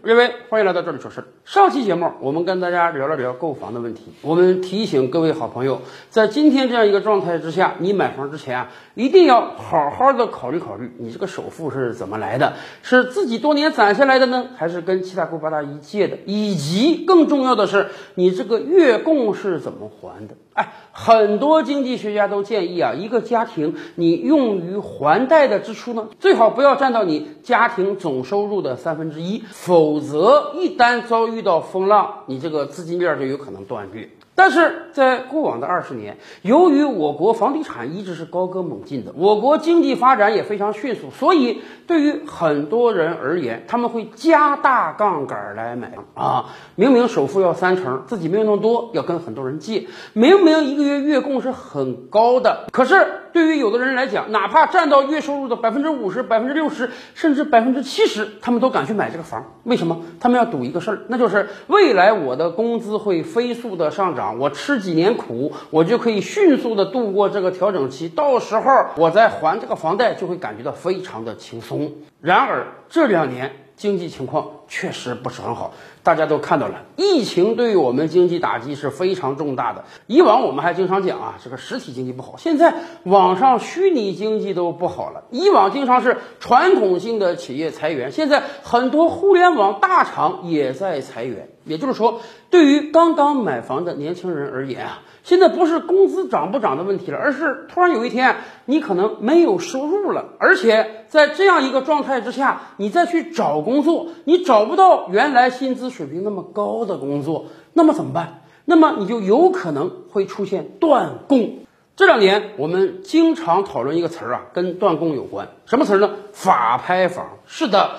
各位，欢迎来到这里说事儿。上期节目我们跟大家聊了聊购房的问题，我们提醒各位好朋友，在今天这样一个状态之下，你买房之前啊，一定要好好的考虑考虑，你这个首付是怎么来的，是自己多年攒下来的呢，还是跟七大姑八大姨借的？以及更重要的是，你这个月供是怎么还的？哎，很多经济学家都建议啊，一个家庭你用于还贷的支出呢，最好不要占到你家庭总收入的三分之一，否则一旦遭遇到风浪，你这个资金链就有可能断裂。但是在过往的二十年，由于我国房地产一直是高歌猛进的，我国经济发展也非常迅速，所以对于很多人而言，他们会加大杠杆来买房啊。明明首付要三成，自己没有那么多，要跟很多人借；明明一个月月供是很高的，可是对于有的人来讲，哪怕占到月收入的百分之五十、百分之六十，甚至百分之七十，他们都敢去买这个房。为什么？他们要赌一个事儿，那就是未来我的工资会飞速的上涨。我吃几年苦，我就可以迅速的度过这个调整期，到时候我再还这个房贷就会感觉到非常的轻松。然而这两年经济情况确实不是很好，大家都看到了，疫情对于我们经济打击是非常重大的。以往我们还经常讲啊，这个实体经济不好，现在网上虚拟经济都不好了。以往经常是传统性的企业裁员，现在很多互联网大厂也在裁员。也就是说，对于刚刚买房的年轻人而言啊，现在不是工资涨不涨的问题了，而是突然有一天你可能没有收入了，而且在这样一个状态之下，你再去找工作，你找不到原来薪资水平那么高的工作，那么怎么办？那么你就有可能会出现断供。这两年我们经常讨论一个词儿啊，跟断供有关，什么词儿呢？法拍房。是的。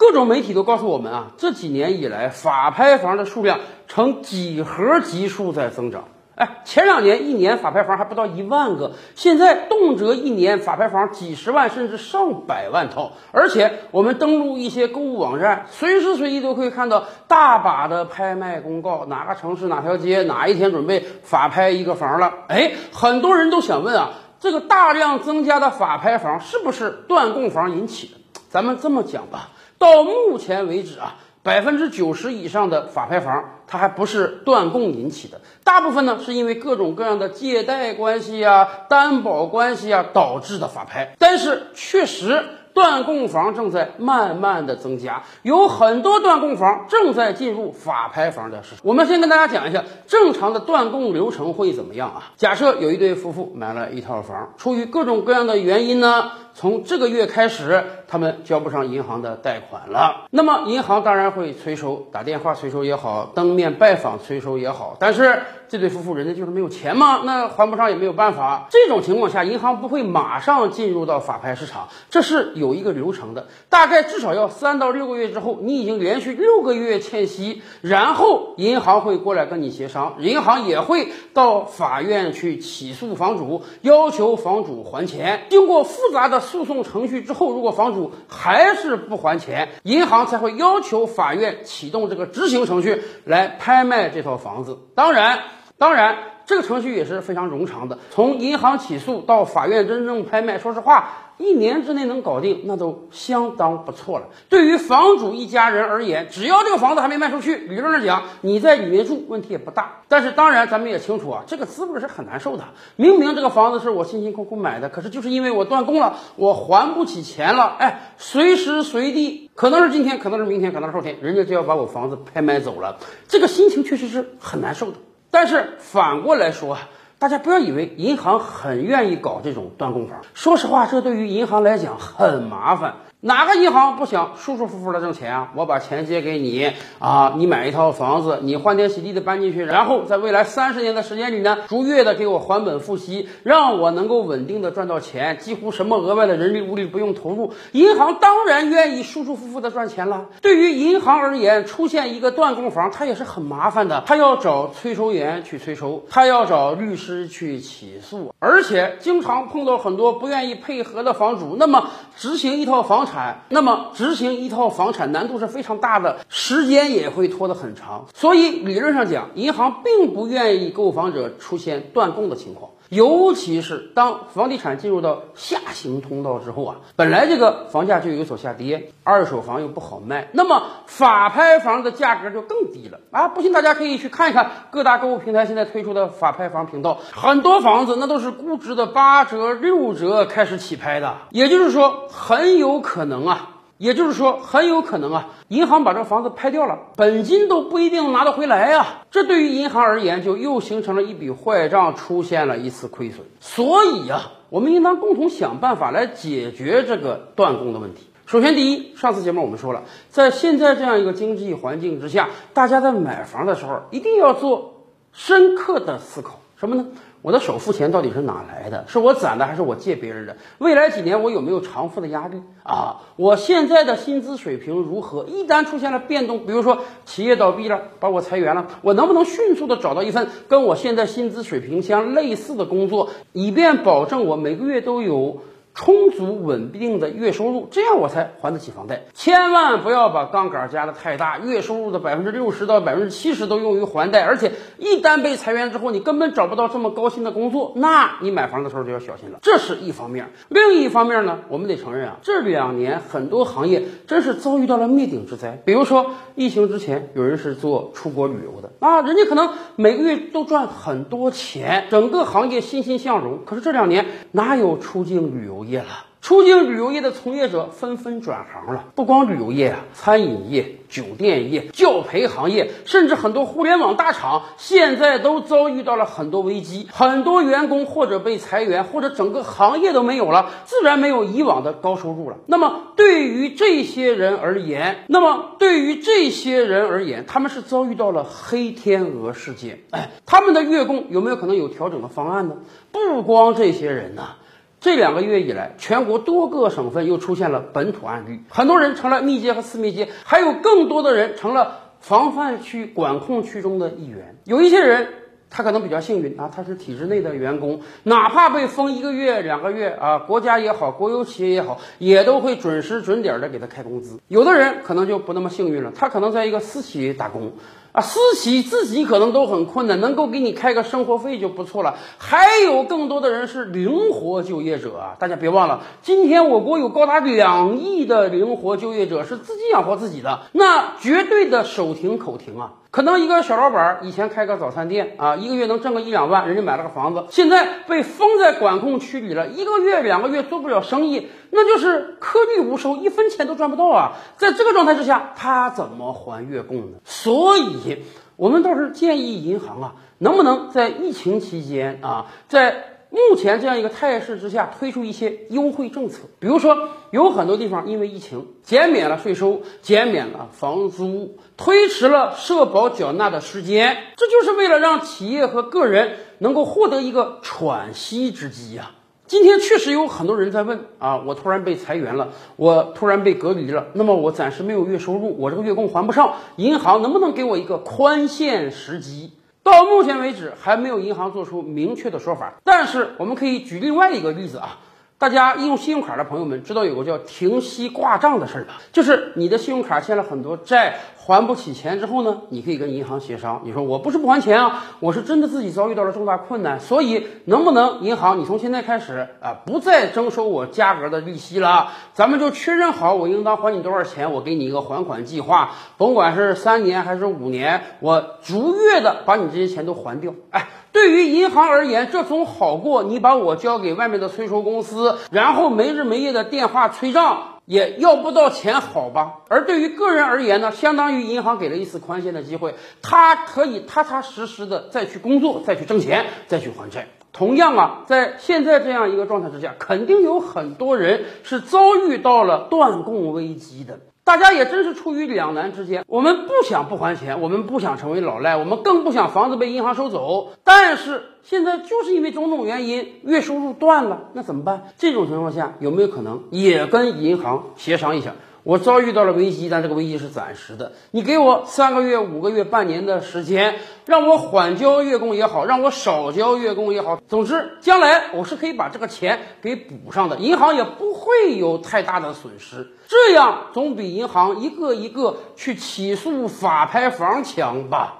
各种媒体都告诉我们啊，这几年以来法拍房的数量呈几何级数在增长。哎，前两年一年法拍房还不到一万个，现在动辄一年法拍房几十万甚至上百万套。而且我们登录一些购物网站，随时随地都可以看到大把的拍卖公告，哪个城市哪条街哪一天准备法拍一个房了。哎，很多人都想问啊，这个大量增加的法拍房是不是断供房引起的？咱们这么讲吧。到目前为止啊，百分之九十以上的法拍房，它还不是断供引起的，大部分呢是因为各种各样的借贷关系啊、担保关系啊导致的法拍。但是确实，断供房正在慢慢的增加，有很多断供房正在进入法拍房的市场。我们先跟大家讲一下正常的断供流程会怎么样啊？假设有一对夫妇买了一套房，出于各种各样的原因呢。从这个月开始，他们交不上银行的贷款了。那么银行当然会催收，打电话催收也好，当面拜访催收也好。但是这对夫妇人家就是没有钱嘛，那还不上也没有办法。这种情况下，银行不会马上进入到法拍市场，这是有一个流程的，大概至少要三到六个月之后，你已经连续六个月欠息，然后银行会过来跟你协商，银行也会到法院去起诉房主，要求房主还钱。经过复杂的。诉讼程序之后，如果房主还是不还钱，银行才会要求法院启动这个执行程序来拍卖这套房子。当然，当然，这个程序也是非常冗长的，从银行起诉到法院真正拍卖，说实话。一年之内能搞定，那都相当不错了。对于房主一家人而言，只要这个房子还没卖出去，理论上讲，你在里面住问题也不大。但是当然，咱们也清楚啊，这个滋味是很难受的。明明这个房子是我辛辛苦苦买的，可是就是因为我断供了，我还不起钱了，哎，随时随地，可能是今天，可能是明天，可能是后天，人家就要把我房子拍卖走了，这个心情确实是很难受的。但是反过来说。大家不要以为银行很愿意搞这种断供房，说实话，这对于银行来讲很麻烦。哪个银行不想舒舒服服的挣钱啊？我把钱借给你啊，你买一套房子，你欢天喜地的搬进去，然后在未来三十年的时间里呢，逐月的给我还本付息，让我能够稳定的赚到钱，几乎什么额外的人力物力不用投入，银行当然愿意舒舒服服的赚钱了。对于银行而言，出现一个断供房，它也是很麻烦的，他要找催收员去催收，他要找律师去起诉，而且经常碰到很多不愿意配合的房主，那么执行一套房。产，那么执行一套房产难度是非常大的，时间也会拖得很长。所以理论上讲，银行并不愿意购房者出现断供的情况。尤其是当房地产进入到下行通道之后啊，本来这个房价就有所下跌，二手房又不好卖，那么法拍房的价格就更低了啊！不信大家可以去看一看各大购物平台现在推出的法拍房频道，很多房子那都是估值的八折、六折开始起拍的，也就是说很有可能啊。也就是说，很有可能啊，银行把这房子拍掉了，本金都不一定拿得回来呀。这对于银行而言，就又形成了一笔坏账，出现了一次亏损。所以啊，我们应当共同想办法来解决这个断供的问题。首先，第一，上次节目我们说了，在现在这样一个经济环境之下，大家在买房的时候一定要做深刻的思考，什么呢？我的首付钱到底是哪来的？是我攒的还是我借别人的？未来几年我有没有偿付的压力啊？我现在的薪资水平如何？一旦出现了变动，比如说企业倒闭了，把我裁员了，我能不能迅速的找到一份跟我现在薪资水平相类似的工作，以便保证我每个月都有？充足稳定的月收入，这样我才还得起房贷。千万不要把杠杆加的太大，月收入的百分之六十到百分之七十都用于还贷，而且一旦被裁员之后，你根本找不到这么高薪的工作，那你买房的时候就要小心了。这是一方面，另一方面呢，我们得承认啊，这两年很多行业真是遭遇到了灭顶之灾。比如说疫情之前，有人是做出国旅游的啊，人家可能每个月都赚很多钱，整个行业欣欣向荣。可是这两年哪有出境旅游？业了，出境旅游业的从业者纷纷转行了。不光旅游业啊，餐饮业、酒店业、教培行业，甚至很多互联网大厂，现在都遭遇到了很多危机。很多员工或者被裁员，或者整个行业都没有了，自然没有以往的高收入了。那么对于这些人而言，那么对于这些人而言，他们是遭遇到了黑天鹅事件。哎，他们的月供有没有可能有调整的方案呢？不光这些人呐。这两个月以来，全国多个省份又出现了本土案例，很多人成了密接和次密接，还有更多的人成了防范区管控区中的一员。有一些人，他可能比较幸运啊，他是体制内的员工，哪怕被封一个月、两个月啊，国家也好，国有企业也好，也都会准时准点的给他开工资。有的人可能就不那么幸运了，他可能在一个私企打工。啊，私企自己可能都很困难，能够给你开个生活费就不错了。还有更多的人是灵活就业者啊！大家别忘了，今天我国有高达两亿的灵活就业者是自己养活自己的，那绝对的手停口停啊！可能一个小老板以前开个早餐店啊，一个月能挣个一两万，人家买了个房子，现在被封在管控区里了，一个月两个月做不了生意，那就是颗粒无收，一分钱都赚不到啊！在这个状态之下，他怎么还月供呢？所以，我们倒是建议银行啊，能不能在疫情期间啊，在目前这样一个态势之下，推出一些优惠政策，比如说，有很多地方因为疫情减免了税收，减免了房租，推迟了社保缴纳的时间，这就是为了让企业和个人能够获得一个喘息之机呀。今天确实有很多人在问啊，我突然被裁员了，我突然被隔离了，那么我暂时没有月收入，我这个月供还不上，银行能不能给我一个宽限时机？到目前为止，还没有银行做出明确的说法。但是我们可以举另外一个例子啊，大家用信用卡的朋友们知道有个叫停息挂账的事儿吧？就是你的信用卡欠了很多债。还不起钱之后呢，你可以跟银行协商。你说我不是不还钱啊，我是真的自己遭遇到了重大困难，所以能不能银行你从现在开始啊，不再征收我加格的利息了？咱们就确认好我应当还你多少钱，我给你一个还款计划，甭管是三年还是五年，我逐月的把你这些钱都还掉。哎，对于银行而言，这总好过你把我交给外面的催收公司，然后没日没夜的电话催账。也要不到钱，好吧？而对于个人而言呢，相当于银行给了一次宽限的机会，他可以踏踏实实的再去工作，再去挣钱，再去还债。同样啊，在现在这样一个状态之下，肯定有很多人是遭遇到了断供危机的。大家也真是处于两难之间，我们不想不还钱，我们不想成为老赖，我们更不想房子被银行收走。但是现在就是因为种种原因，月收入断了，那怎么办？这种情况下，有没有可能也跟银行协商一下？我遭遇到了危机，但这个危机是暂时的。你给我三个月、五个月、半年的时间，让我缓交月供也好，让我少交月供也好，总之将来我是可以把这个钱给补上的，银行也不会有太大的损失。这样总比银行一个一个去起诉法拍房强吧。